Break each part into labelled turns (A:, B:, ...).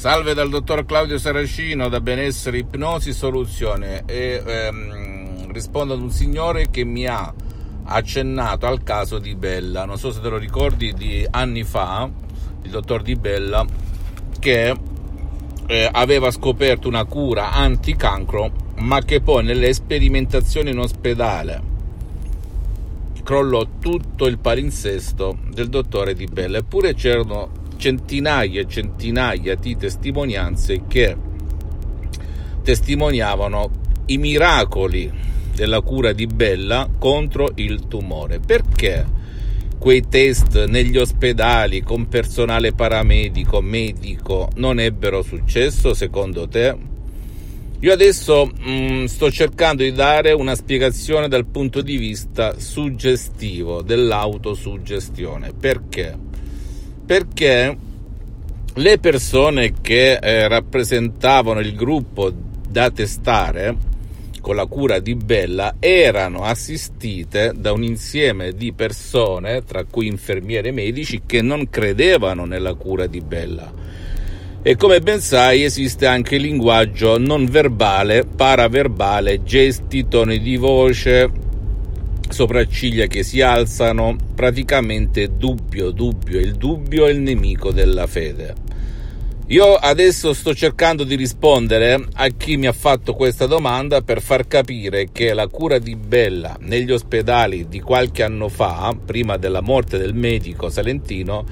A: Salve dal dottor Claudio Saracino da Benessere Ipnosi Soluzione e ehm, rispondo ad un signore che mi ha accennato al caso di Bella. Non so se te lo ricordi di anni fa, il dottor Di Bella che eh, aveva scoperto una cura anticancro, ma che poi nelle sperimentazioni in ospedale crollò tutto il palinsesto del dottore Di Bella. Eppure c'erano centinaia e centinaia di testimonianze che testimoniavano i miracoli della cura di Bella contro il tumore. Perché quei test negli ospedali con personale paramedico, medico, non ebbero successo secondo te? Io adesso mh, mm, sto cercando di dare una spiegazione dal punto di vista suggestivo dell'autosuggestione. Perché? Perché le persone che eh, rappresentavano il gruppo da testare con la cura di Bella erano assistite da un insieme di persone, tra cui infermieri e medici, che non credevano nella cura di Bella. E come ben sai esiste anche il linguaggio non verbale, paraverbale, gesti, toni di voce, sopracciglia che si alzano, praticamente dubbio, dubbio, il dubbio è il nemico della fede. Io adesso sto cercando di rispondere a chi mi ha fatto questa domanda per far capire che la cura di Bella negli ospedali di qualche anno fa, prima della morte del medico salentino,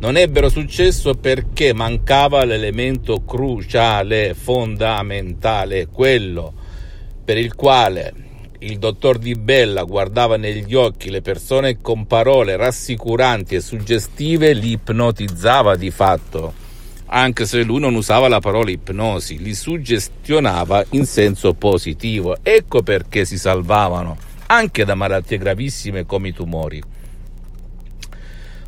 A: non ebbero successo perché mancava l'elemento cruciale, fondamentale, quello per il quale il dottor Di Bella guardava negli occhi le persone con parole rassicuranti e suggestive, li ipnotizzava di fatto, anche se lui non usava la parola ipnosi, li suggestionava in senso positivo. Ecco perché si salvavano anche da malattie gravissime come i tumori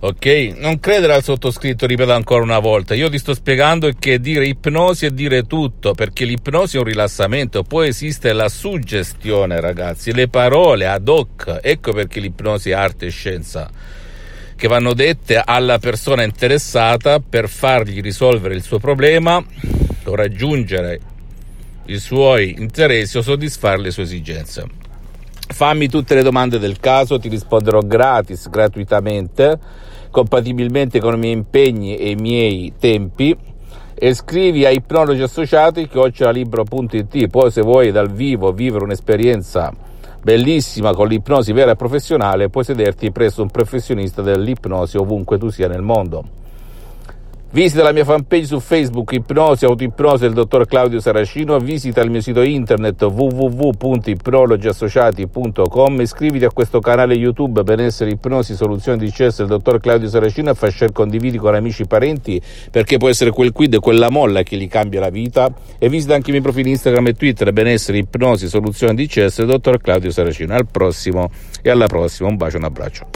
A: ok? Non credere al sottoscritto, ripeto ancora una volta, io ti sto spiegando che dire ipnosi è dire tutto, perché l'ipnosi è un rilassamento, poi esiste la suggestione ragazzi, le parole ad hoc, ecco perché l'ipnosi è arte e scienza, che vanno dette alla persona interessata per fargli risolvere il suo problema o raggiungere i suoi interessi o soddisfare le sue esigenze. Fammi tutte le domande del caso, ti risponderò gratis, gratuitamente compatibilmente con i miei impegni e i miei tempi. E scrivi a ipnologi associati chiocciolalibro.it poi se vuoi dal vivo vivere un'esperienza bellissima con l'ipnosi vera e professionale puoi sederti presso un professionista dell'ipnosi ovunque tu sia nel mondo Visita la mia fanpage su Facebook Ipnosi Autoipnosi del dottor Claudio Saracino, visita il mio sito internet www.ipnologiassociati.com, iscriviti a questo canale YouTube Benessere Ipnosi Soluzioni di CS del dottor Claudio Saracino e fai share condividi con amici e parenti perché può essere quel quid quella molla che gli cambia la vita e visita anche i miei profili Instagram e Twitter Benessere Ipnosi Soluzioni di CS del dottor Claudio Saracino. Al prossimo e alla prossima, un bacio e un abbraccio.